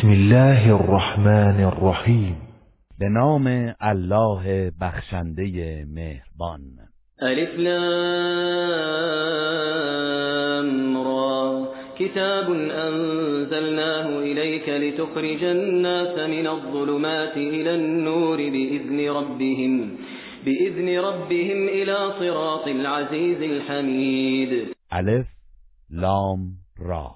بسم الله الرحمن الرحیم به نام الله بخشنده مهربان. ألف لام را. كتاب أنزلناه إليك لتخرج الناس من الظلمات إلى النور بإذن ربهم بإذن ربهم إلى صراط العزيز الحمید ألف لام را.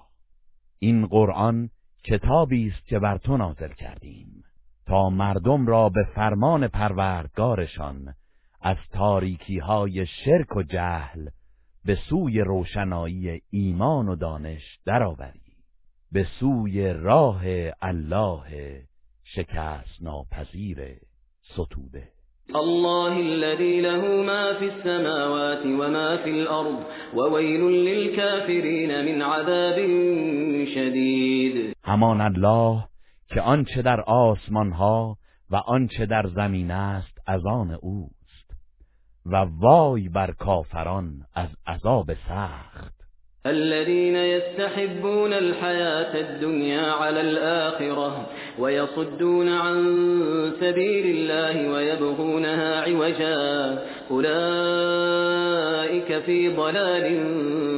این قرآن کتابی است که بر تو نازل کردیم. تا مردم را به فرمان پروردگارشان از تاریکی های شرک و جهل به سوی روشنایی ایمان و دانش درآوری. به سوی راه الله شکست ناپذیر ستوده. الله الذي له ما في السماوات وما في الأرض وويل للكافرين من عذاب شدید همان الله که آنچه در آسمان ها و آنچه در زمین است از آن اوست و وای بر کافران از عذاب سخت. الذين يستحبون الحياة الدنيا على الآخرة ويصدون عن سبيل الله ويبغونها عوجا. أولئك في ضلال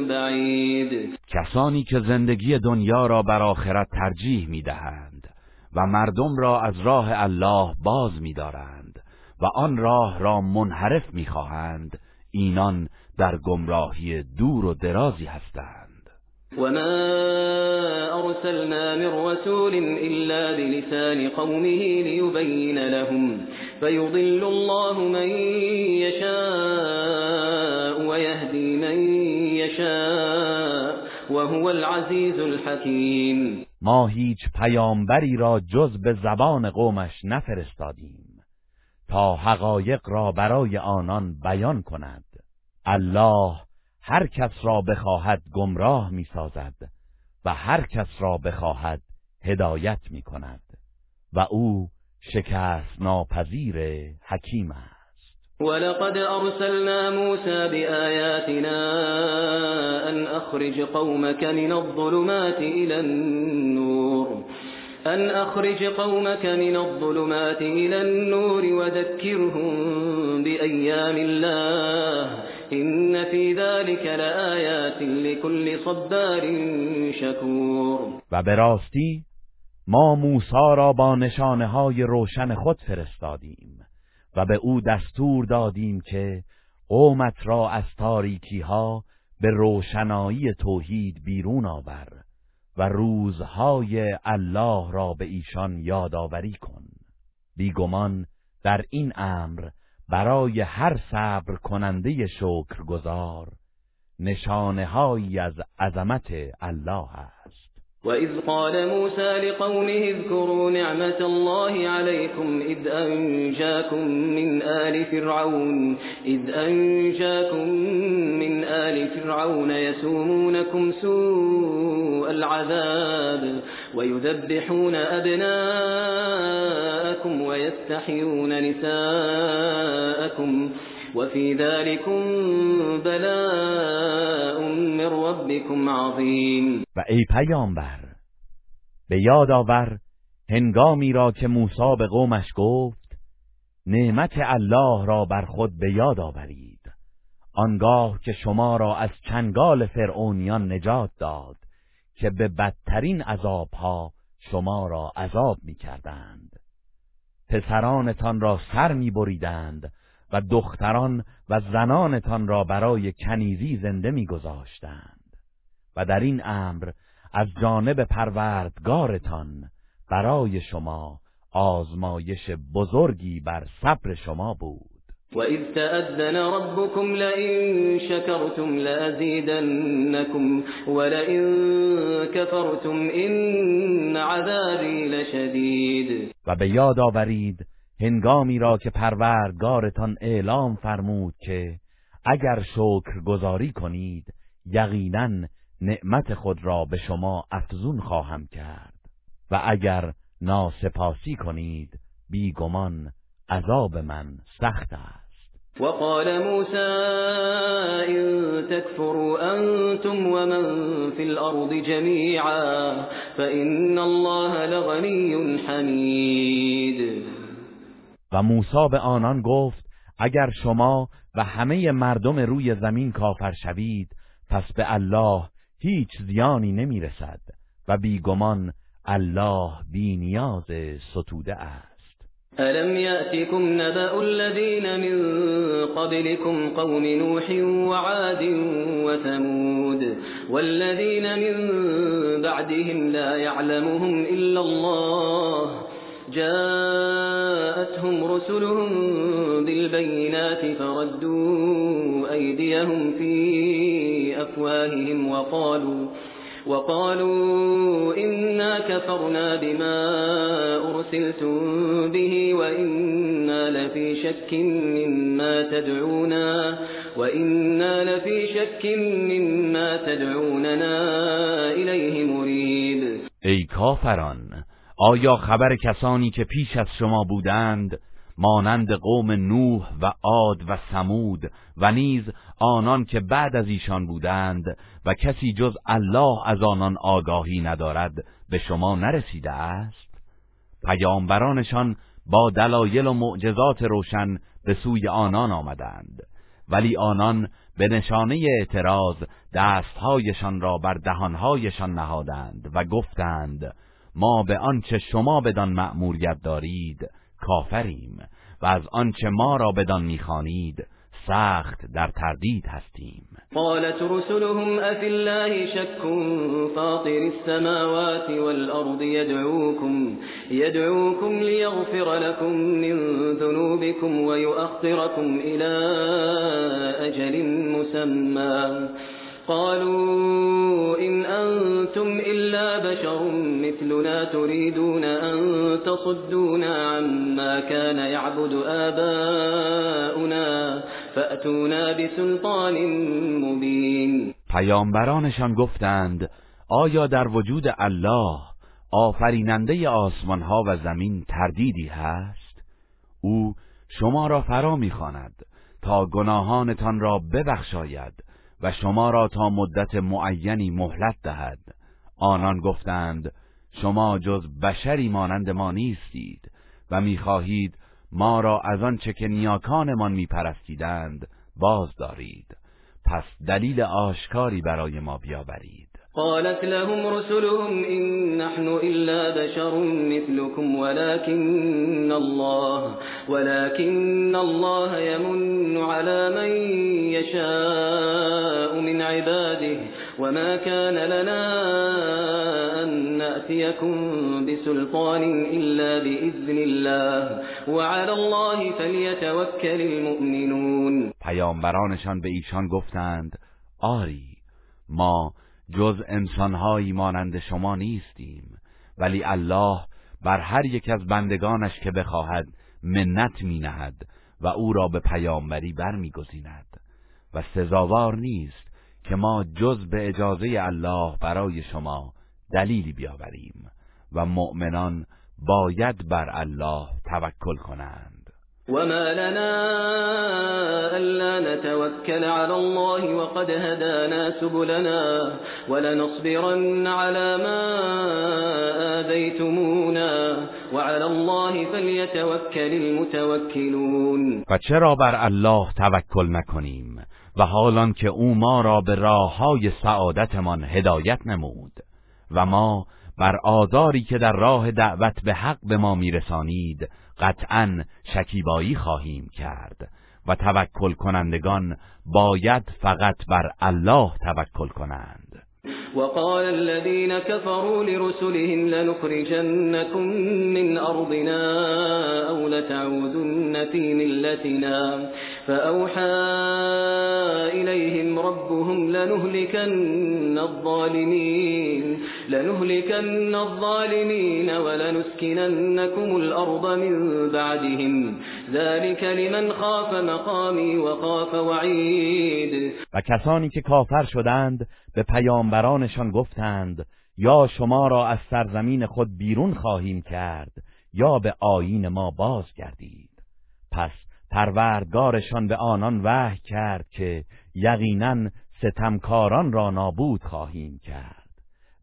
بعید کسانی که زندگی دنیا را بر آخرت ترجیح می‌دهند و مردم را از راه الله باز می‌دارند و آن راه را منحرف می‌خواهند اینان در گمراهی دور و درازی هستند. وما أرسلنا من رسول إلا بلسان قومه ليبين لهم فيضل الله من يشاء ويهدي من يشاء وهو العزيز الحكيم. ما هیچ پیامبری را جز به زبان قومش نفرستادیم تا حقایق را برای آنان بیان کند. الله هر کس را بخواهد گمراه می سازد و هر کس را بخواهد هدایت می کند و او شکست ناپذیر حکیم است. ولقد ارسلنا موسى بآياتنا ان اخرج قومك من الظلمات الى النور أن أخرج قومك من الظلمات إلى النور وذكرهم بأيام الله. إن في ذلك لآيات لكل صبار شكور. و به ما موسی را با نشانه های روشن خود فرستادیم و به او دستور دادیم که قومت را از تاریکی ها به روشنایی توحید بیرون آور و روزهای الله را به ایشان یادآوری کن. بیگمان در این امر برای هر صبر کننده شکرگزار نشانه هایی از عظمت الله است. وإذ قال موسى لقومه اذكروا نعمة الله عليكم إذ أنجاكم من آل فرعون إذ أنجاكم من آل فرعون يسومونكم سوء العذاب ويذبحون أبناءكم ويستحيون نساءكم وفي ذلكم بلاء ربكم عظیم و ای پیامبر به یاد آور هنگامی را که موسی به قومش گفت نعمت الله را بر خود به یاد آورید. آنگاه که شما را از چنگال فرعونیان نجات داد که به بدترین عذابها شما را عذاب می کردند پسرانتان را سر می بریدند و دختران و زنانتان را برای کنیزی زنده میگذاشتند. و در این امر از جانب پروردگارتان برای شما آزمایش بزرگی بر صبر شما بود. وَإِذْ تَأَذَّنَ رَبُّكُمْ لَئِن شَكَرْتُمْ لَأَزِيدَنَّكُمْ وَلَئِن كَفَرْتُمْ إِنَّ عَذَابِي لَشَدِيدٌ و به یاد آورید هنگامی را که پروردگارتان اعلام فرمود که اگر شکر گذاری کنید یقینا نعمت خود را به شما افزون خواهم کرد. و اگر ناسپاسی کنید بیگمان عذاب من سخت است. وقال موسى إن تكفروا أنتم ومن في الأرض جميعا فإن الله لغني حمید و موسی به آنان گفت اگر شما و همه مردم روی زمین کافر شوید پس به الله هیچ زیانی نمی‌رسد و بیگمان الله بی نیاز ستوده است. ألم يأتكم نبأ الذين من قبلكم قوم نوح وعاد وثمود والذين من بعدهم لا يعلمهم إلا الله جاءتهم رسلهم بالبينات فردوا أيديهم في أفواههم وقالوا وقالوا إنا كفرنا بما أرسلتم به وإنا لفي شك مما تدعونا وإنا لفي شك مما تدعوننا إليه مريب. ای کافران آیا خبر کسانی که پیش از شما بودند مانند قوم نوح و عاد و سمود و نیز آنان که بعد از ایشان بودند و کسی جز الله از آنان آگاهی ندارد به شما نرسیده است؟ پیامبرانشان با دلایل و معجزات روشن به سوی آنان آمدند ولی آنان به نشانه اعتراض دستهایشان را بر دهانهایشان نهادند و گفتند ما به آنچه شما بدان مأموریت دارید کافریم و از آنچه ما را بدان می‌خوانید سخت در تردید هستیم. قالت رسلهم افی الله شك فاطر السماوات والارض يدعوكم يدعوكم ليغفر لكم من ذنوبكم ويؤخركم الى اجل مسمى. قالوا إن أنتم إلا بشر مثلنا تريدون أن تصدونا عما كان يعبد آباؤنا فأتونا بسلطان مبين. پیامبرانشان گفتند آیا در وجود الله آفریننده آسمان ها و زمین تردیدی هست؟ او شما را فرا می‌خواند تا گناهانتان را ببخشاید. و شما را تا مدت معینی مهلت دهد. آنان گفتند شما جز بشری مانند ما نیستید و می‌خواهید ما را از آنچه که نیاکانمان میپرستیدند باز دارید پس دلیل آشکاری برای ما بیاورید. قالت لهم رسلهم إن نحن إلا بشر مثلكم ولكن الله ولكن الله يمن على من يشاء من عباده وما كان لنا أن نأتيكم بسلطان إلا بإذن الله وعلى الله فليتوكل المؤمنون. پیامبرانشان به ایشان گفتند آری ما جز انسانهایی مانند شما نیستیم. ولی الله بر هر یک از بندگانش که بخواهد منت می نهد و او را به پیامبری برمیگزیند. و سزاوار نیست که ما جز به اجازه الله برای شما دلیلی بیاوریم و مؤمنان باید بر الله توکل کنند. وما لنا ألا نتوكل على الله وقد هدانا سبلنا ولنصبرن على ما آذيتمونا وعلى الله فليتوكل المتوكلون و چرا بر الله توکل نکنیم و حالان که او ما را به راه های سعادتمان هدایت نمود و ما بر آزاری که در راه دعوت به حق به ما میرسانید قطعا شکیبایی خواهیم کرد و توکل کنندگان باید فقط بر الله توکل کنند. وقال الذين كفروا لرسلهم لنخرجنكم من أرضنا أو لتعودن في ملتنا. فأوحى إليهم ربهم لنهلكن الظالمين لنهلكن الظالمين ولنسكننكم الأرض من بعدهم. ذلك لمن خاف مقامی و خاف وعید و کسانی که کافر شدند به پیامبرانشان گفتند یا شما را از سرزمین خود بیرون خواهیم کرد یا به آیین ما باز گردید پس پروردگارشان به آنان وحی کرد که یقینا ستمکاران را نابود خواهیم کرد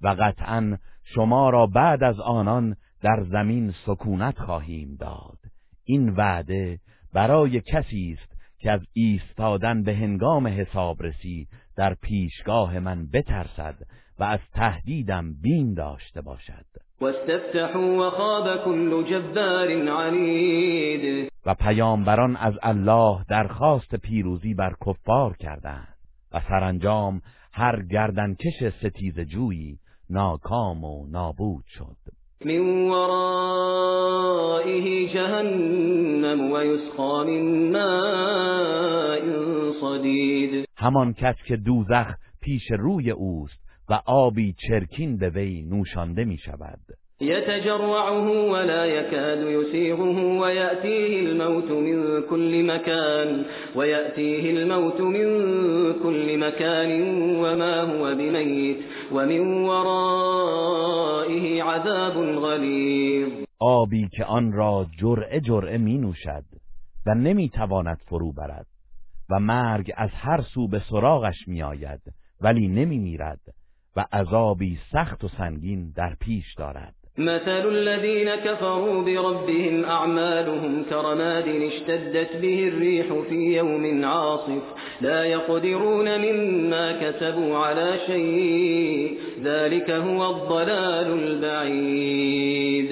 و قطعا شما را بعد از آنان در زمین سکونت خواهیم داد. این وعده برای کسی است که از ایستادن به هنگام حسابرسی در پیشگاه من بترسد و از تهدیدم بین داشته باشد. واستفتحوا وخاب كل جبار عنید و پیامبران از الله درخواست پیروزی بر کفار کردند و سرانجام هر گردنکش ستیز جویی ناکام و نابود شد. من ورائه جهنم و یسقا من ماء صدید. همان کس که دوزخ پیش روی اوست و آبی چرکین به وی نوشانده می شود. يتجرعه ولا يكاد يسيغه ويأتيه الموت من كل مكان ويأتيه الموت من كل مكان وما هو بميت ومن ورائه عذاب غلیظ. آبی که آن را جرعه جرعه می نوشد و نمی تواند فرو برد. و مرگ از هر سو به سراغش می آید ولی نمی میرد و عذابی سخت و سنگین در پیش دارد. مثل الذين كفروا بربهم أعمالهم كرماد اشتدت به الريح في يوم عاصف لا يقدرون مما كسبوا على شيء ذلك هو الضلال البعيد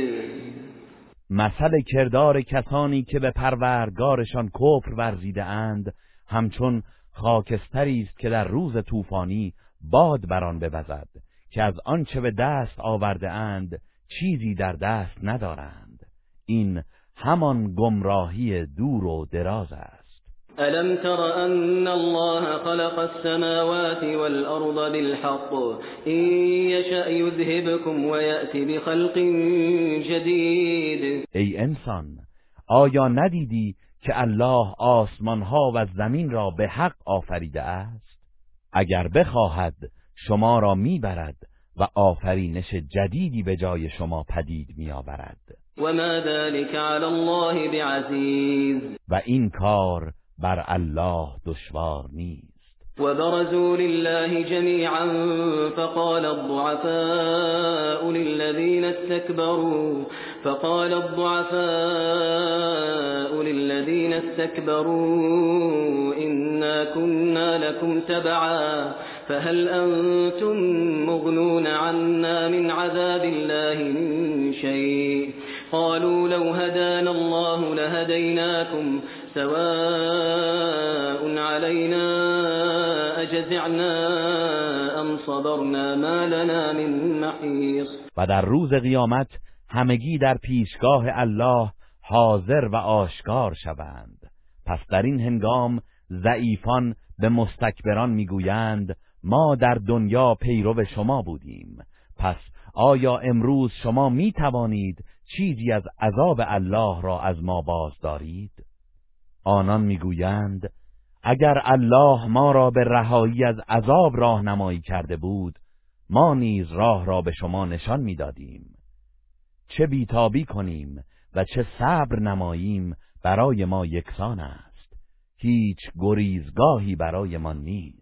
مثل کردار کسانی که به پروردگارشان کفر ورزیده اند همچون خاکستری است که در روز طوفانی باد بران بوزد که از آنچه به دست آورده اند چیزی در دست ندارند. این همان گمراهی دور و دراز است. ألم تر أن الله خلق السماوات والأرض بالحق؟ إن يشأ يذهبكم ويأتي بخلق جديد. ای انسان آیا ندیدی که الله آسمان ها و زمین را به حق آفریده است. اگر بخواهد شما را می‌برد و آفرینش جدیدی به جای شما پدید میآورد. و ما ذلك علی الله بعزیز و این کار بر الله دشوار نیست. وبرزوا لله جميعا فقال الضعفاء للذين استكبروا فقال الضعفاء للذين استكبروا إنا كنا لكم تبعا فهل أنتم مغنون عنا من عذاب الله من شيء؟ قالوا لو هدانا الله لهديناكم سواء و در روز قیامت همگی در پیشگاه الله حاضر و آشکار شوند. پس در این هنگام ضعیفان به مستکبران می‌گویند ما در دنیا پیرو شما بودیم. پس آیا امروز شما می توانید چیزی از عذاب الله را از ما باز دارید؟ آنان می‌گویند اگر الله ما را به رهایی از عذاب راهنمایی کرده بود ما نیز راه را به شما نشان می‌دادیم. چه بیتابی کنیم و چه صبر نماییم برای ما یکسان است. هیچ گریزگاهی برای ما نیست.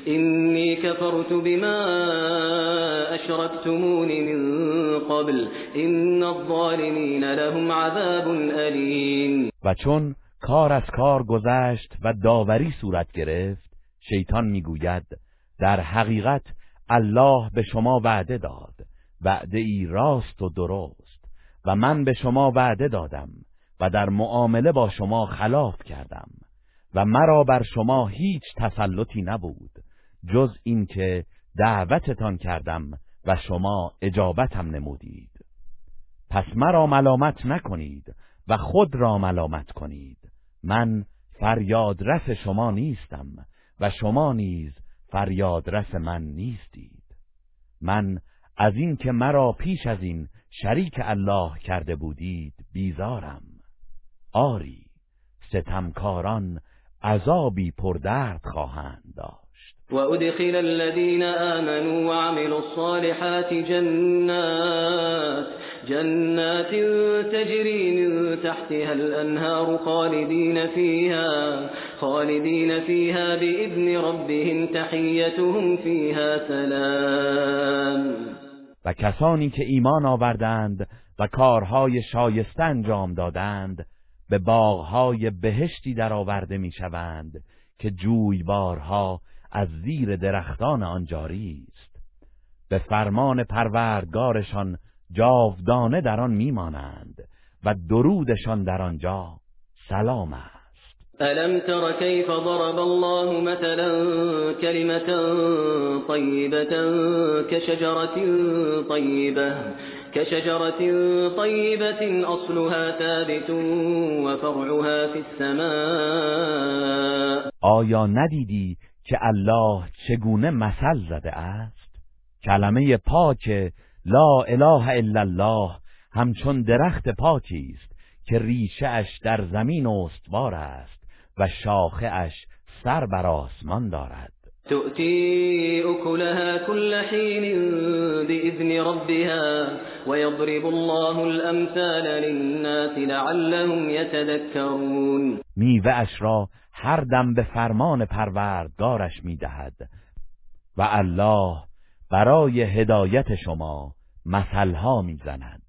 إني كفرت بما أشركتمون من قبل. إن الظالمين لهم عذاب أليم. و چون کار از کار گذشت و داوری صورت گرفت شیطان می‌گوید در حقیقت الله به شما وعده داد. وعده ای راست و درست. و من به شما وعده دادم و در معامله با شما خلاف کردم. و مرا بر شما هیچ تسلطی نبود. جز اینکه دعوتتان کردم و شما اجابتم نمودید. پس مرا ملامت نکنید و خود را ملامت کنید. من فریادرس شما نیستم و شما نیز فریادرس من نیستید. من از این که مرا پیش از این شریک الله کرده بودید بیزارم. آری ستمکاران عذابی پردرد خواهند داشت و ادخل الذين آمنوا وعملوا الصالحات جنات جنات تجري من تحتها الأنهار خالدين فيها خالدين فيها بإذن ربهم تحيتهم فيها سلام. و کسانی که ایمان آوردند و کارهای شایسته انجام دادند به باغهای بهشتی درآورده می‌شوند که جویبارها از زیر درختان آن جاری است. به فرمان پروردگارشان جاودانه در آن میمانند و درودشان در آنجا سلام است. الم تر كيف ضرب الله مثلا كلمة طيبة كشجرة طيبة كشجرة طيبة أصلها ثابت وفرعها في السماء. آیا ندیدی که الله چگونه مثل زده است. کلمه پاک لا اله الا الله همچون درخت پاکی است که ریشه اش در زمین استوار است و شاخه اش سر بر آسمان دارد. تؤتي أكلها كل حين بإذن ربها ويضرب الله الأمثال للناس لعلهم يتذكرون. میوه اش را هر دم به فرمان پروردگارش می‌دهد. و الله برای هدایت شما مثلها می‌زند.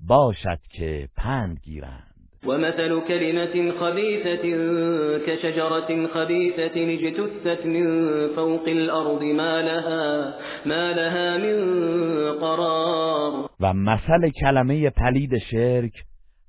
باشد که پند گیرند. ومثل كلمة خبيثة كشجرة خبيثة اجتثت من فوق الأرض ما لها, ما لها من قرار. و مثل کلمه پلید شرک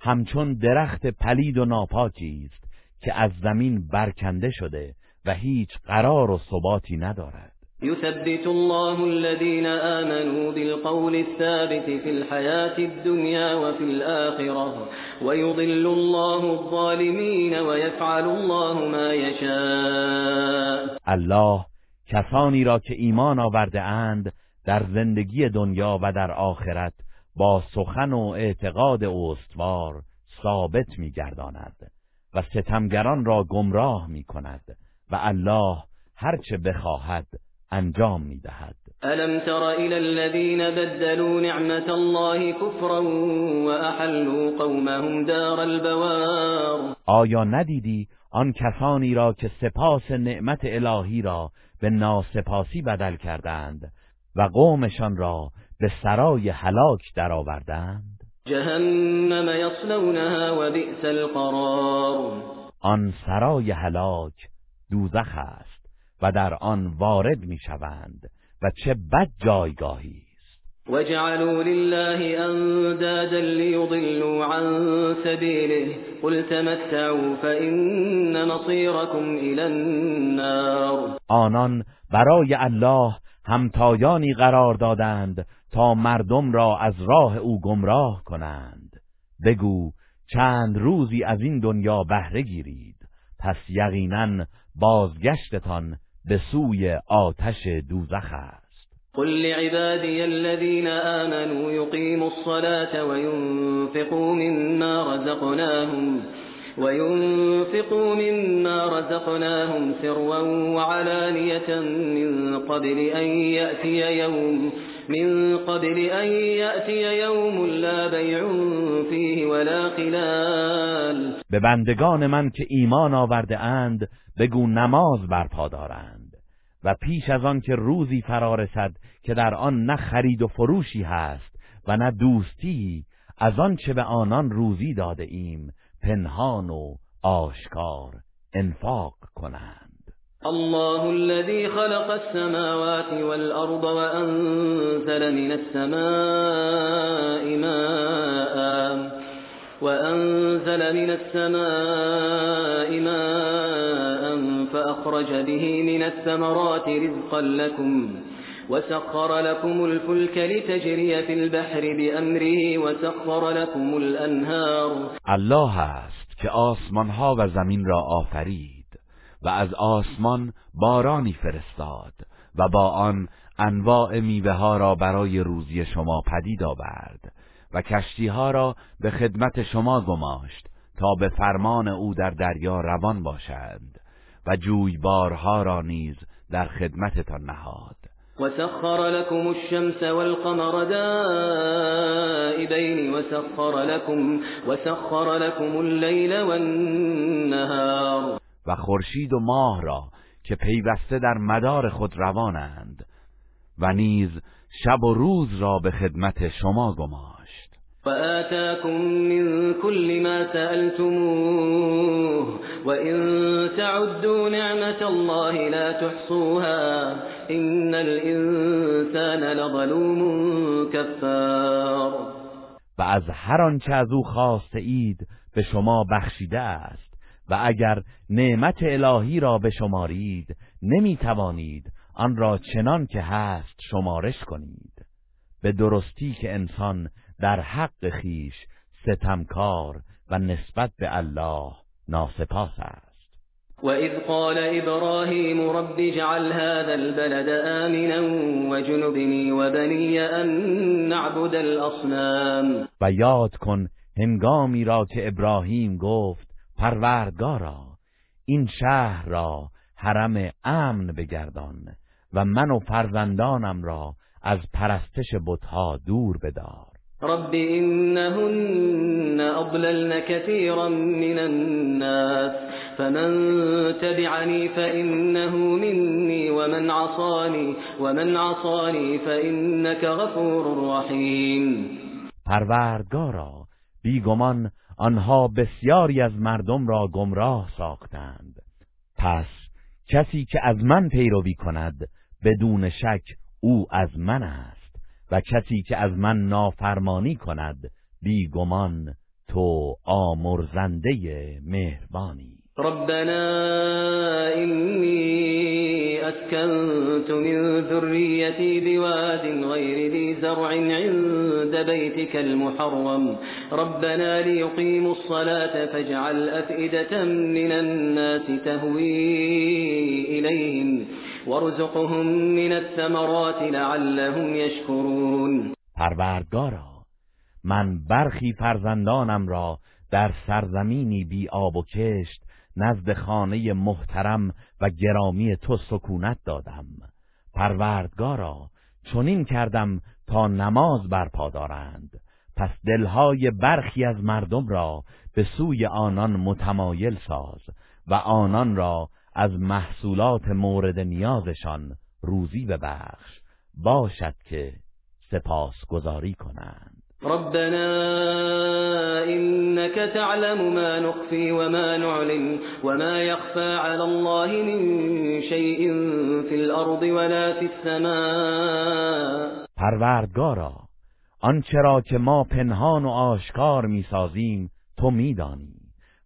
همچون درخت پلید و ناپاکی است. که از زمین برکنده شده و هیچ قرار و ثباتی ندارد. يثبت الله الذين آمنوا بالقول الثابت في الحياة الدنيا وفي الآخرة ويضل الله الظالمين ويفعل الله ما يشاء الله کسانی را که ایمان آورده اند در زندگی دنیا و در آخرت با سخن و اعتقاد استوار ثابت میگرداند. و ستمگران را گمراه می کند و الله هرچه بخواهد انجام می‌دهد. الم تر الى الذين بدلوا نعمت الله كفرا واحلوا قومهم دار البوار؟ آیا ندیدی آن کسانی را که سپاس نعمت الهی را به ناسپاسی بدل کردند و قومشان را به سرای هلاک درآوردند؟ جهنم یصلونها و بئس القرار. آن سرای هلاک دوزخ است و در آن وارد می‌شوند و چه بد جایگاهی است. وجعلوا لله اندادا ليضلوا عن سبيله. قل تمتعوا فإن مصيركم الى النار. آنان برای الله همتایانی قرار دادند تا مردم را از راه او گمراه کنند. بگو چند روزی از این دنیا بهره گیرید. پس یقینا بازگشتتان به سوی آتش دوزخ است. قل لعبادي الذين آمنوا يقيموا الصلاة وينفقوا مما رزقناهم وينفقوا مما رزقناهم سرا وعلانية من قبل أن يأتي يوم من قبل أن يأتي يوم لا بيع فيه ولا خلال. به بندگان من که ایمان آورده اند بگو نماز برپا دارند. و پیش از آن که روزی فرا رسد که در آن نه خرید و فروشی هست و نه دوستی از آن چه به آنان روزی داده ایم؟ پنهان و آشکار انفاق کنند. الله الذي خلق السماوات والأرض وأنزل من السماء ماء وأنزل من السماء ماء فأخرج به من الثمرات رزقا لكم. وسخر لكم الفلك لتجري في البحر بأمره وسخر لكم الأنهار. الله است که آسمان ها و زمین را آفرید و از آسمان بارانی فرستاد و با آن انواع میوه ها را برای روزی شما پدید آورد و کشتی ها را به خدمت شما گماشت تا به فرمان او در دریا روان باشند و جویبارها را نیز در خدمتتان نهاد. وسخر لكم الشمس والقمر دائبين وسخر لكم وسخر لكم الليل والنهار. و خورشید و ماه را که پیوسته در مدار خود روانند و نیز شب و روز را به خدمت شما گماشت. وآتاكم من كل ما سألتموه وإن تعدوا نعمة الله لا تحصوها إن الإنسان لظلوم كفار. و از هر آنچه از او خواسته اید به شما بخشیده است و اگر نعمت الهی را به شمارید نمی توانید آن را چنان که هست شمارش کنید. به درستی که انسان در حق خیش ستمکار و نسبت به الله ناسپاس است. وإذ قال إبراهيم رب اجعل هذا البلد آمنا وجنبني وبني أن نعبد الأصنام. و یاد کن هنگامی را که ابراهیم گفت پروردگارا این شهر را حرم امن بگردان و من و فرزندانم را از پرستش بتها دور بدار. رب إنهن أضللن كثيرا من الناس فمن تبعني فإنه مني ومن عصاني ومن عصاني فإنك غفور رحيم. پروردگارا بیگمان آنها بسیاری از مردم را گمراه ساختند. پس کسی که از من پیروی کند بدون شک او از من است. و کسی که از من نافرمانی کند بیگمان تو آمرزنده مهربانی. ربنا إني أسكنت من ذريتي بواد غير ذي زرع عند بيتك المحرم. ربنا ليقيموا الصلاة فاجعل أفئدة من الناس وارزقهم من الثمرات لعلهم يشكرون. پروردگارا من برخی فرزندانم را در سرزمینی بی آب و کشت نزد خانه محترم و گرامی تو سکونت دادم. پروردگارا چنین کردم تا نماز برپا دارند. پس دلهای برخی از مردم را به سوی آنان متمایل ساز و آنان را از محصولات مورد نیازشان روزی ببخش. باشد که سپاسگزاری کنند. ربنا إنك تعلم ما نخفي وما نعلن وما يخفى على الله من شيء في الأرض ولا في السماء. پروردگارا آنچه را که ما پنهان و آشکار می‌سازیم تو میدانی.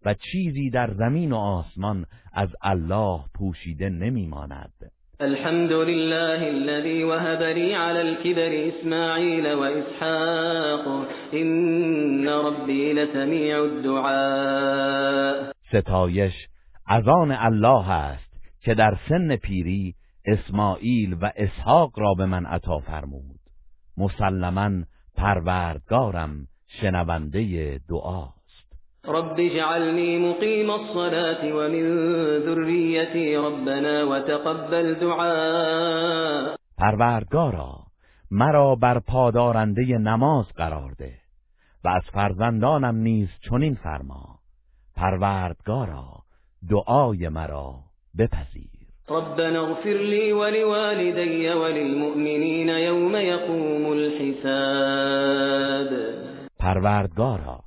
و چیزی در زمین و آسمان از الله پوشیده نمیماند. الحمد لله الذي وهب لي على الكبر إسماعيل وإسحاق إن ربي لسميع الدعاء. ستایش از آن الله است که در سن پیری اسماعیل و اسحاق را به من عطا فرمود. مسلما پروردگارم شنونده دعاست. رب اجعلني مقيم الصلاة ومن ذريتي ربنا وتقبل دعاء پروردگارا مرا بر پادارنده نماز قرار ده و از فرزندانم نیز چنین فرما. پروردگارا دعای مرا بپذیر. ربنا اغفر لي ولوالدي وللمؤمنين يوم يقوم الحساب. پروردگارا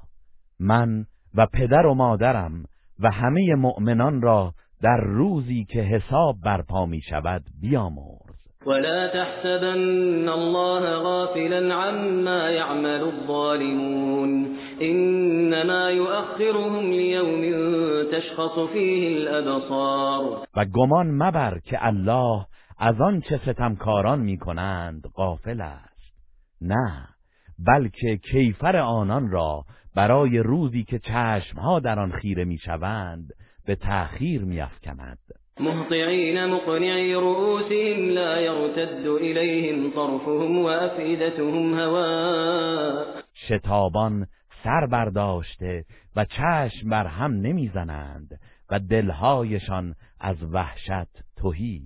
من و پدر و مادرم و همه مؤمنان را در روزی که حساب برپا می شود بیامرز. ولا تحسبن الله غافلا عما يعمل الظالمون. إنما يؤخرهم ليوم تشخص فيه الأبصار. و گمان مبر که الله از آن چه ستمکاران می‌کنند غافل است. نه بلکه کیفر آنان را برای روزی که چشمها در آن خیره می‌شوند به تأخیر میافکند. مهطعین مقنعی رؤوسهم لا يرتد إليهم طرفهم وأفئدتهم هواء شتابان سر برداشته و چشم بر هم نمی‌زنند و دلهایشان از وحشت تهی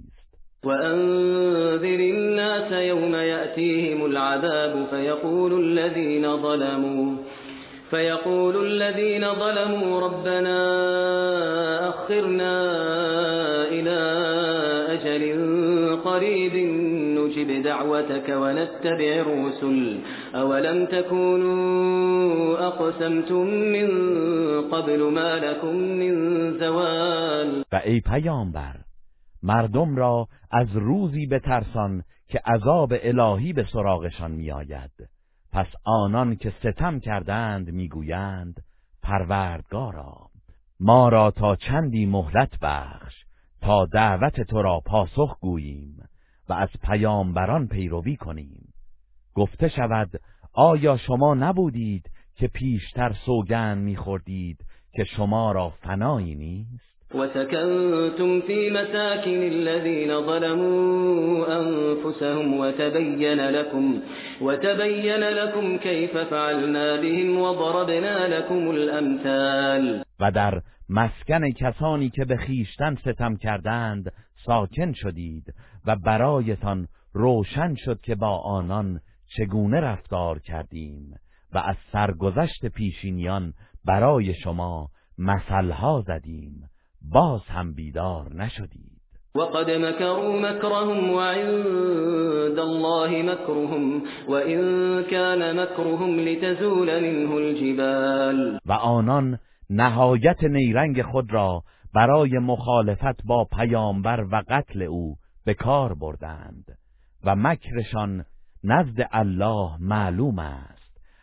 وأنذر الناس يوم يأتيهم العذاب فيقول الذين ظلموا. فيقول الذين ظلموا ربنا أخرنا إلى أجل قريب نجب دعوتك ونتبع الرسل أولم تكونوا أقسمتم من قبل ما لكم من زوال فأي پیامبر مردم را از روزی بترسان که عذاب الهی به سراغشان میآید. پس آنان که ستم کردند می‌گویند پروردگارا ما را تا چندی مهلت بخش تا دعوت تو را پاسخ گوییم و از پیامبران پیروی کنیم. گفته شود آیا شما نبودید که پیشتر سوگند میخوردید که شما را فنایی نیست؟ وسكنتم في مساكن الذين ظلموا أنفسهم وتبين لكم, وتبين لكم كيف فعلنا بهم وضربنا لكم الأمثال. و در مسکن کسانی که به خیشتن ستم کردند ساکن شدید و برایتان روشن شد که با آنان چگونه رفتار کردیم و از سرگذشت پیشینیان برای شما مثلها زدیم. باز هم بیدار نشدید. وقد مكروا مكرهم وعند الله مكرهم وإن كان مكرهم لتزول منه الجبال. و آنان نهایت نیرنگ خود را برای مخالفت با پیامبر و قتل او به کار بردند و مکرشان نزد الله معلوم است.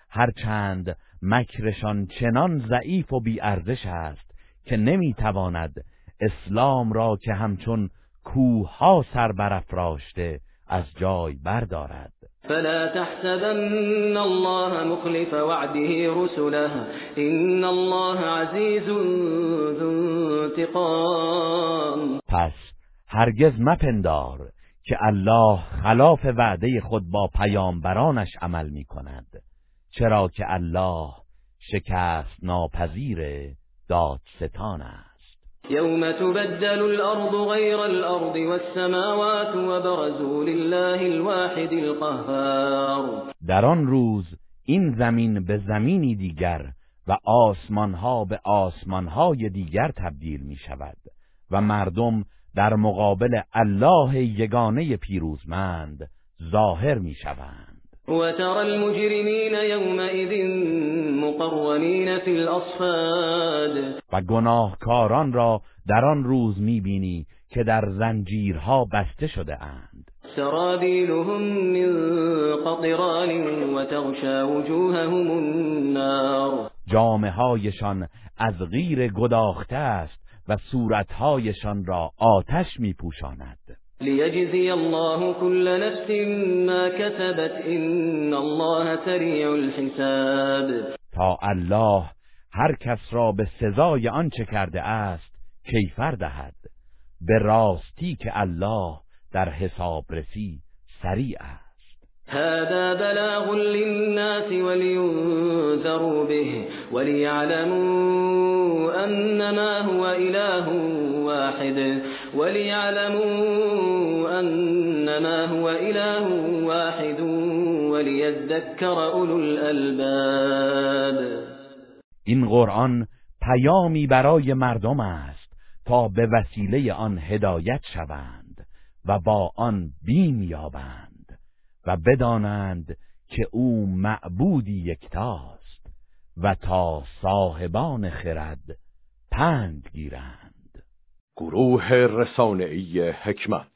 هرچند مکرشان چنان ضعیف و بیارزش است که نمی‌تواند اسلام را که همچون کوه سر برافراشته از جای بردارد. فلا تحسبن الله مخلف وعده رسله. ان الله عزیز ذو انتقام. پس هرگز مپندار که الله خلاف وعده خود با پیامبرانش عمل می کند چرا که الله شکست ناپذیره دادستان است. یوم تبدل الارض غیر الارض والسماوات وبرزوا لله الواحد القهار. در آن روز این زمین به زمینی دیگر و آسمانها به آسمانهای دیگر تبدیل می شود و مردم در مقابل الله یگانه پیروزمند ظاهر می شوند. وترى المجرمين يومئذ مقرنين في الأصفاد. و گناهکاران را در آن روز می‌بینی که در زنجیرها بسته شده اند. سرابیلهم من قطران وتغشى وجوههم النار. جامه هایشان از غیر گداخته است و صورتهایشان را آتش میپوشاند. ليجزي الله كل نفس ما كسبت إن الله سریع الحساب. تا الله هر کس را به سزای آنچه کرده است کیفر دهد. به راستی که الله در حسابرسی سریع است. هذا بلاغ للناس ولينذروا به وليعلموا أنما هو إله واحد وليعلموا أنما هو إله واحد وليذكر أولو الألباب. این قرآن پیامی برای مردم است تا به وسیله آن هدایت شوند و با آن بیم یابند. و بدانند که او معبودی یکتاست و تا صاحبان خرد پند گیرند. گروه رسانه‌ای حکمت